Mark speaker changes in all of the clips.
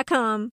Speaker 1: Indeed.com.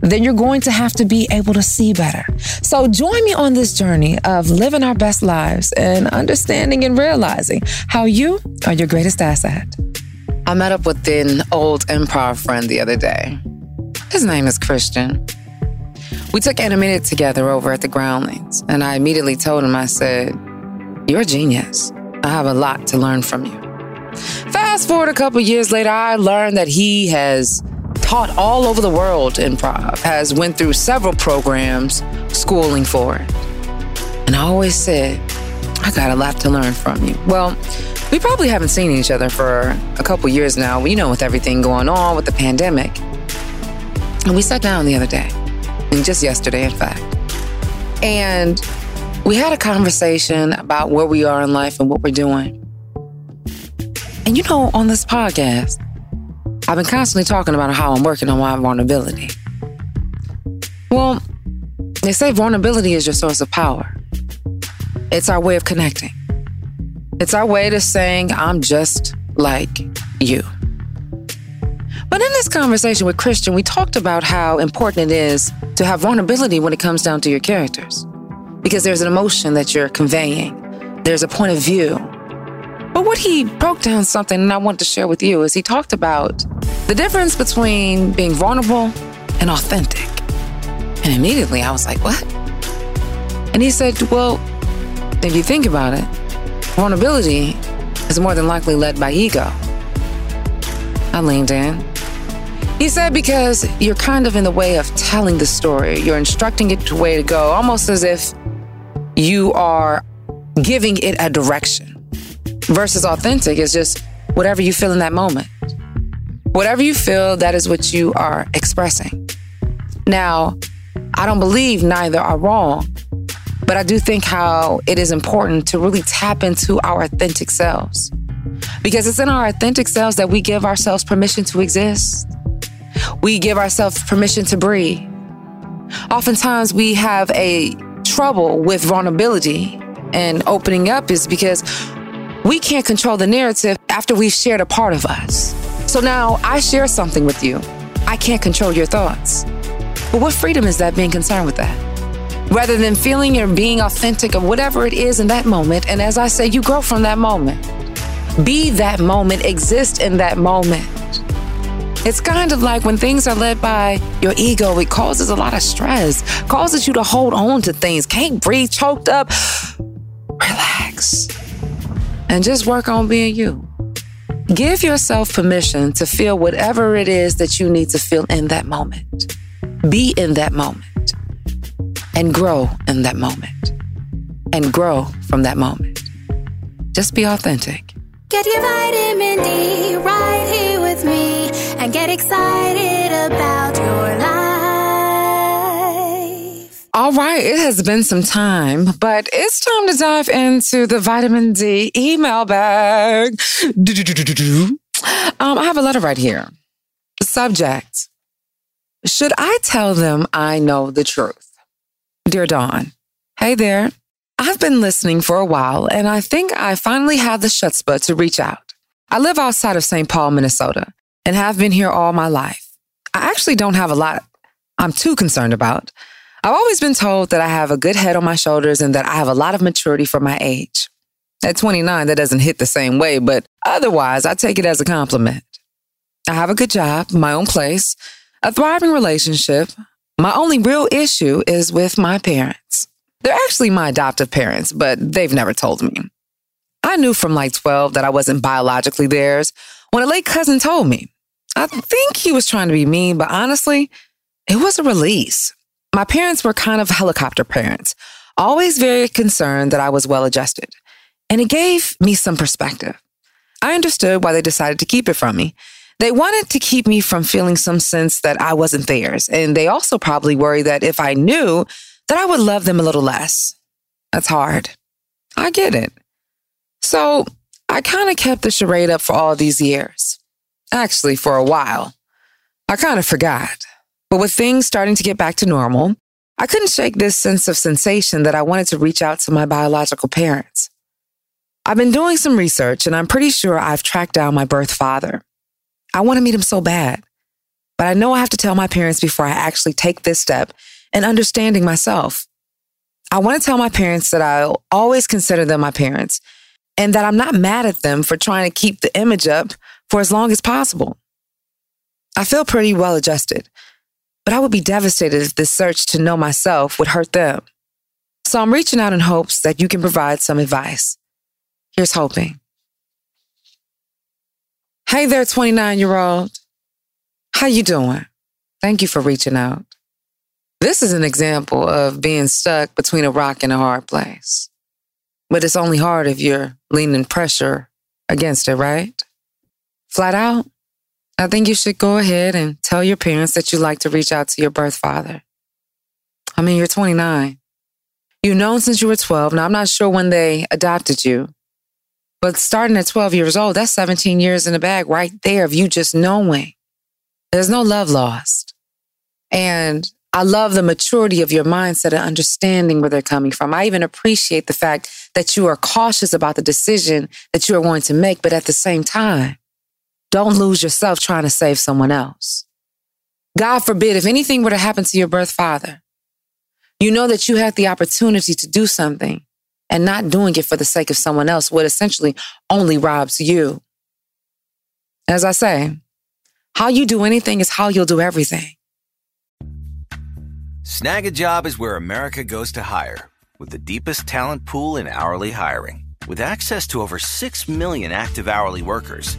Speaker 2: then you're going to have to be able to see better. So join me on this journey of living our best lives and understanding and realizing how you are your greatest asset. I met up with an old improv friend the other day. His name is Christian. We took animated together over at the Groundlings, and I immediately told him, I said, You're a genius. I have a lot to learn from you. Fast forward a couple years later, I learned that he has taught all over the world improv, has went through several programs, schooling for it. And I always said, I got a lot to learn from you. Well, we probably haven't seen each other for a couple years now, you know, with everything going on with the pandemic. And we sat down the other day, and just yesterday, in fact. And we had a conversation about where we are in life and what we're doing. And you know, on this podcast, I've been constantly talking about how I'm working on my vulnerability. Well, they say vulnerability is your source of power. It's our way of connecting. It's our way to saying, I'm just like you. But in this conversation with Christian, we talked about how important it is to have vulnerability when it comes down to your characters. Because there's an emotion that you're conveying, there's a point of view. But what he broke down something, and I want to share with you, is he talked about the difference between being vulnerable and authentic. And immediately I was like, what? And he said, well, if you think about it, vulnerability is more than likely led by ego. I leaned in. He said, because you're kind of in the way of telling the story, you're instructing it the way to go, almost as if you are giving it a direction. Versus authentic is just whatever you feel in that moment. Whatever you feel, that is what you are expressing. Now, I don't believe neither are wrong, but I do think how it is important to really tap into our authentic selves. Because it's in our authentic selves that we give ourselves permission to exist. We give ourselves permission to breathe. Oftentimes we have a trouble with vulnerability and opening up is because we can't control the narrative after we've shared a part of us. So now I share something with you. I can't control your thoughts. But what freedom is that being concerned with that? Rather than feeling or being authentic or whatever it is in that moment, and as I say, you grow from that moment. Be that moment, exist in that moment. It's kind of like when things are led by your ego, it causes a lot of stress, causes you to hold on to things, can't breathe, choked up. Relax and just work on being you. Give yourself permission to feel whatever it is that you need to feel in that moment. Be in that moment and grow in that moment and grow from that moment. Just be authentic.
Speaker 3: Get your vitamin D right here with me and get excited about your life.
Speaker 2: All right, it has been some time, but it's time to dive into the vitamin D email bag. Um, I have a letter right here. Subject Should I tell them I know the truth? Dear Dawn, hey there. I've been listening for a while, and I think I finally have the chutzpah to reach out. I live outside of St. Paul, Minnesota, and have been here all my life. I actually don't have a lot I'm too concerned about. I've always been told that I have a good head on my shoulders and that I have a lot of maturity for my age. At 29, that doesn't hit the same way, but otherwise, I take it as a compliment. I have a good job, my own place, a thriving relationship. My only real issue is with my parents. They're actually my adoptive parents, but they've never told me. I knew from like 12 that I wasn't biologically theirs when a late cousin told me. I think he was trying to be mean, but honestly, it was a release. My parents were kind of helicopter parents, always very concerned that I was well adjusted. And it gave me some perspective. I understood why they decided to keep it from me. They wanted to keep me from feeling some sense that I wasn't theirs. And they also probably worried that if I knew, that I would love them a little less. That's hard. I get it. So I kind of kept the charade up for all these years. Actually, for a while. I kind of forgot. But with things starting to get back to normal, I couldn't shake this sense of sensation that I wanted to reach out to my biological parents. I've been doing some research and I'm pretty sure I've tracked down my birth father. I want to meet him so bad, but I know I have to tell my parents before I actually take this step and understanding myself. I want to tell my parents that I'll always consider them my parents and that I'm not mad at them for trying to keep the image up for as long as possible. I feel pretty well adjusted, but I would be devastated if this search to know myself would hurt them. So I'm reaching out in hopes that you can provide some advice. Here's hoping. Hey there, 29 year old. How you doing? Thank you for reaching out. This is an example of being stuck between a rock and a hard place. But it's only hard if you're leaning pressure against it, right? Flat out, I think you should go ahead and tell your parents that you'd like to reach out to your birth father. I mean, you're 29. You've known since you were 12. Now, I'm not sure when they adopted you, but starting at 12 years old, that's 17 years in the bag right there of you just knowing. There's no love lost. And I love the maturity of your mindset and understanding where they're coming from. I even appreciate the fact that you are cautious about the decision that you are going to make, but at the same time, don't lose yourself trying to save someone else. God forbid, if anything were to happen to your birth father, you know that you had the opportunity to do something and not doing it for the sake of someone else would essentially only robs you. As I say, how you do anything is how you'll do everything.
Speaker 4: Snagajob is where America goes to hire, with the deepest talent pool in hourly hiring. With access to over 6 million active hourly workers,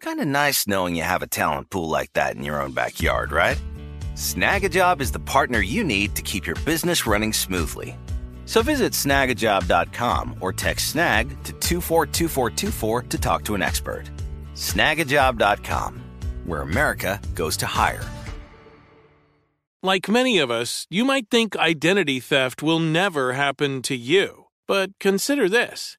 Speaker 4: Kind of nice knowing you have a talent pool like that in your own backyard, right? Snagajob is the partner you need to keep your business running smoothly. So visit snagajob.com or text snag to 242424 to talk to an expert. Snagajob.com, where America goes to hire.
Speaker 5: Like many of us, you might think identity theft will never happen to you. But consider this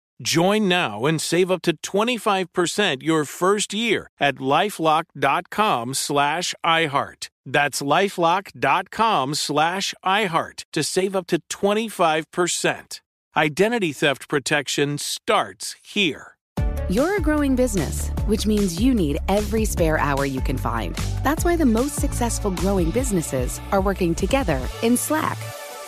Speaker 5: Join now and save up to 25% your first year at lifelock.com slash iHeart. That's lifelock.com slash iHeart to save up to 25%. Identity theft protection starts here.
Speaker 6: You're a growing business, which means you need every spare hour you can find. That's why the most successful growing businesses are working together in Slack.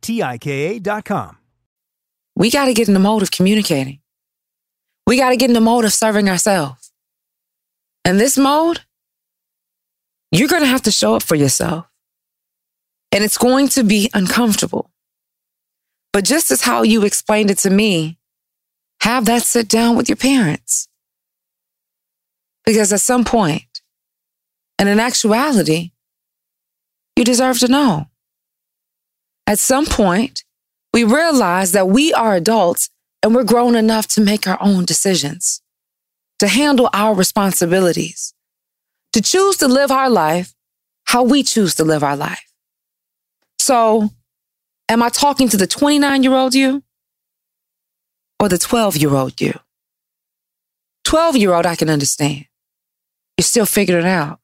Speaker 7: T-I-K-A.com.
Speaker 2: We got to get in the mode of communicating. We got to get in the mode of serving ourselves. In this mode, you're going to have to show up for yourself. And it's going to be uncomfortable. But just as how you explained it to me, have that sit down with your parents. Because at some point, and in actuality, you deserve to know. At some point, we realize that we are adults and we're grown enough to make our own decisions, to handle our responsibilities, to choose to live our life how we choose to live our life. So, am I talking to the 29 year old you or the 12 year old you? 12 year old, I can understand. You're still figuring it out.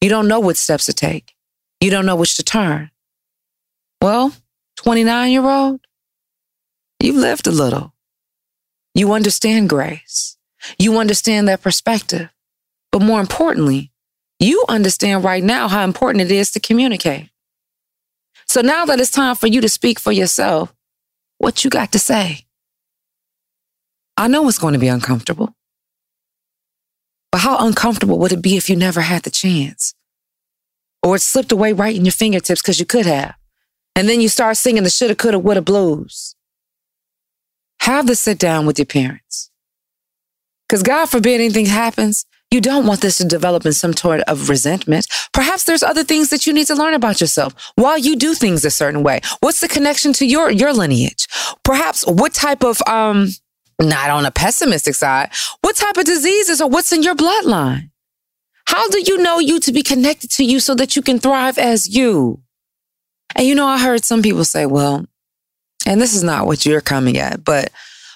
Speaker 2: You don't know what steps to take. You don't know which to turn. Well, 29 year old, you've lived a little. You understand grace. You understand that perspective. But more importantly, you understand right now how important it is to communicate. So now that it's time for you to speak for yourself, what you got to say? I know it's going to be uncomfortable. But how uncomfortable would it be if you never had the chance? Or it slipped away right in your fingertips because you could have? And then you start singing the shoulda, coulda, woulda blues. Have the sit down with your parents. Because God forbid anything happens, you don't want this to develop in some sort of resentment. Perhaps there's other things that you need to learn about yourself while you do things a certain way. What's the connection to your, your lineage? Perhaps what type of, um, not on a pessimistic side, what type of diseases or what's in your bloodline? How do you know you to be connected to you so that you can thrive as you? And you know, I heard some people say, well, and this is not what you're coming at, but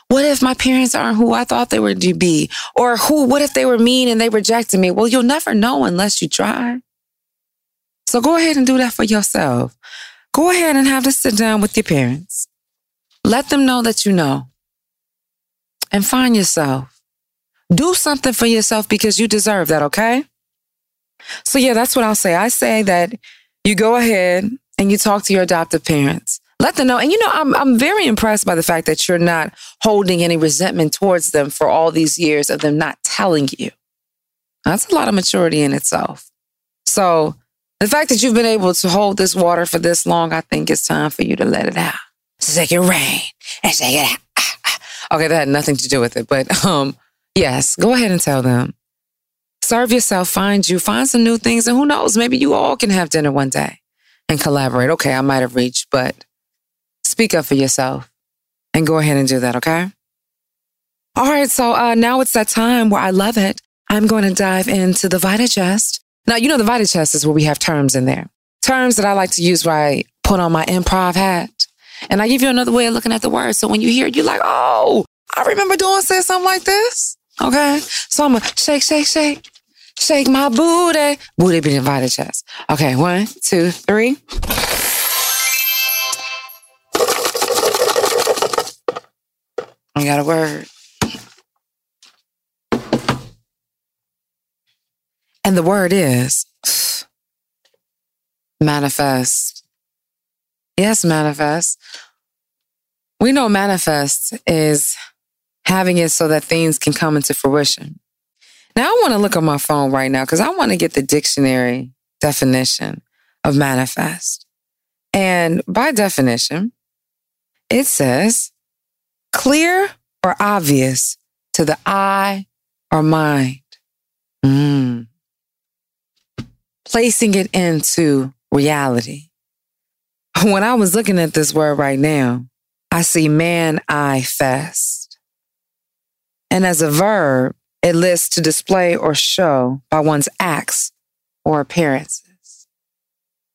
Speaker 2: what if my parents aren't who I thought they were to be? Or who, what if they were mean and they rejected me? Well, you'll never know unless you try. So go ahead and do that for yourself. Go ahead and have to sit down with your parents. Let them know that you know. And find yourself. Do something for yourself because you deserve that, okay? So, yeah, that's what I'll say. I say that you go ahead and you talk to your adoptive parents Let them know. And you know, I'm I'm very impressed by the fact that you're not holding any resentment towards them for all these years of them not telling you. That's a lot of maturity in itself. So the fact that you've been able to hold this water for this long, I think it's time for you to let it out. Shake it rain and shake it out. Okay, that had nothing to do with it, but um, yes, go ahead and tell them. Serve yourself, find you, find some new things, and who knows, maybe you all can have dinner one day and collaborate. Okay, I might have reached, but speak up for yourself and go ahead and do that, okay? All right, so uh, now it's that time where I love it. I'm going to dive into the Vita Chest. Now, you know, the Vita Chest is where we have terms in there. Terms that I like to use where I put on my improv hat. And I give you another way of looking at the word. So when you hear it, you're like, oh, I remember doing say something like this. Okay. So I'm gonna shake, shake, shake, shake my booty. Booty be the Vita Chest. Okay. One, two, three. I got a word. And the word is manifest. Yes, manifest. We know manifest is having it so that things can come into fruition. Now, I want to look on my phone right now because I want to get the dictionary definition of manifest. And by definition, it says clear or obvious to the eye or mind. Mm. Placing it into reality. When I was looking at this word right now, I see man I fest. And as a verb, it lists to display or show by one's acts or appearances.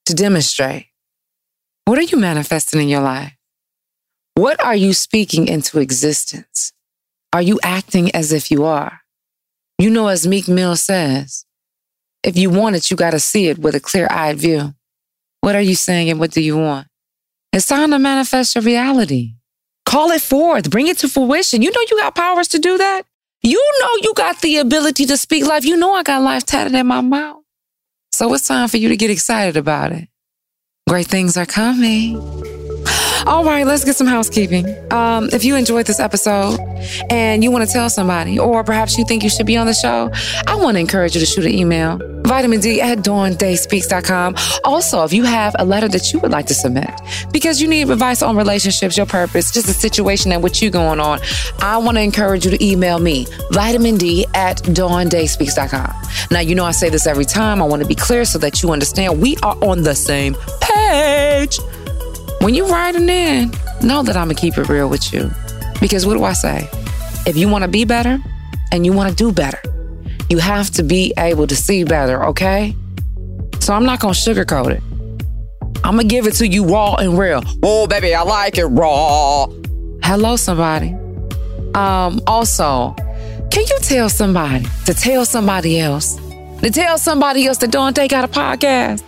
Speaker 2: To demonstrate. What are you manifesting in your life? What are you speaking into existence? Are you acting as if you are? You know, as Meek Mill says, if you want it, you got to see it with a clear eyed view. What are you saying and what do you want? It's time to manifest your reality. Call it forth, bring it to fruition. You know you got powers to do that. You know you got the ability to speak life. You know I got life tatted in my mouth. So it's time for you to get excited about it. Great things are coming. All right, let's get some housekeeping. Um, if you enjoyed this episode and you want to tell somebody, or perhaps you think you should be on the show, I want to encourage you to shoot an email. Vitamin D at dawndayspeaks.com. Also, if you have a letter that you would like to submit because you need advice on relationships, your purpose, just a situation and what you going on, I want to encourage you to email me, vitamin D at dawndayspeaks.com. Now, you know I say this every time. I want to be clear so that you understand we are on the same page. When you riding in, know that I'm gonna keep it real with you. Because what do I say? If you wanna be better and you wanna do better, you have to be able to see better, okay? So I'm not gonna sugarcoat it. I'm gonna give it to you raw and real. Oh, baby, I like it raw. Hello, somebody. Um, also, can you tell somebody to tell somebody else to tell somebody else that Dawn Day got a podcast?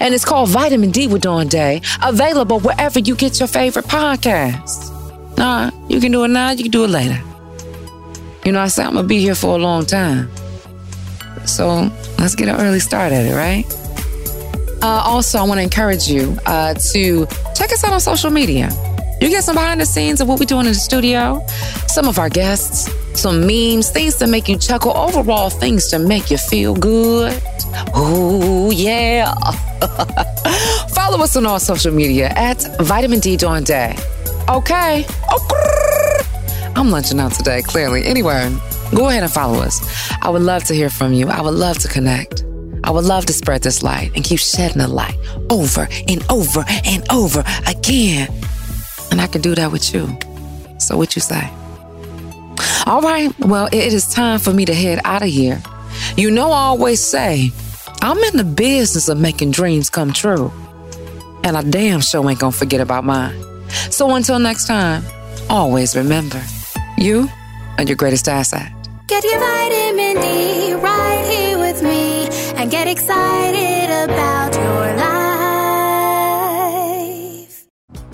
Speaker 2: And it's called Vitamin D with Dawn Day, available wherever you get your favorite podcasts. Nah, you can do it now, you can do it later. You know, I said I'm gonna be here for a long time. So let's get an early start at it, right? Uh, also, I wanna encourage you uh, to check us out on social media. You get some behind the scenes of what we're doing in the studio, some of our guests, some memes, things to make you chuckle, overall things to make you feel good. Ooh, yeah. Follow us on all social media at Vitamin D Dawn Day. Okay. I'm lunching out today, clearly. Anyway, go ahead and follow us. I would love to hear from you. I would love to connect. I would love to spread this light and keep shedding the light over and over and over again. And I can do that with you. So, what you say? All right, well, it is time for me to head out of here. You know, I always say, I'm in the business of making dreams come true. And I damn sure ain't gonna forget about mine. So until next time, always remember, you are your greatest asset.
Speaker 3: Get your vitamin D right here with me and get excited about your life.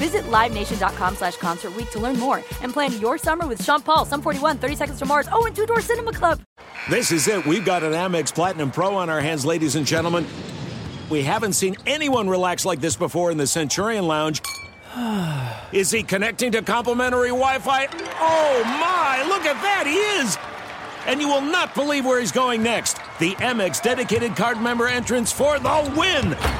Speaker 8: Visit LiveNation.com slash Concert Week to learn more and plan your summer with Sean Paul, Sum 41, 30 Seconds to Mars, oh, and Two Door Cinema Club.
Speaker 9: This is it. We've got an Amex Platinum Pro on our hands, ladies and gentlemen. We haven't seen anyone relax like this before in the Centurion Lounge. Is he connecting to complimentary Wi Fi? Oh my, look at that, he is! And you will not believe where he's going next. The Amex dedicated card member entrance for the win!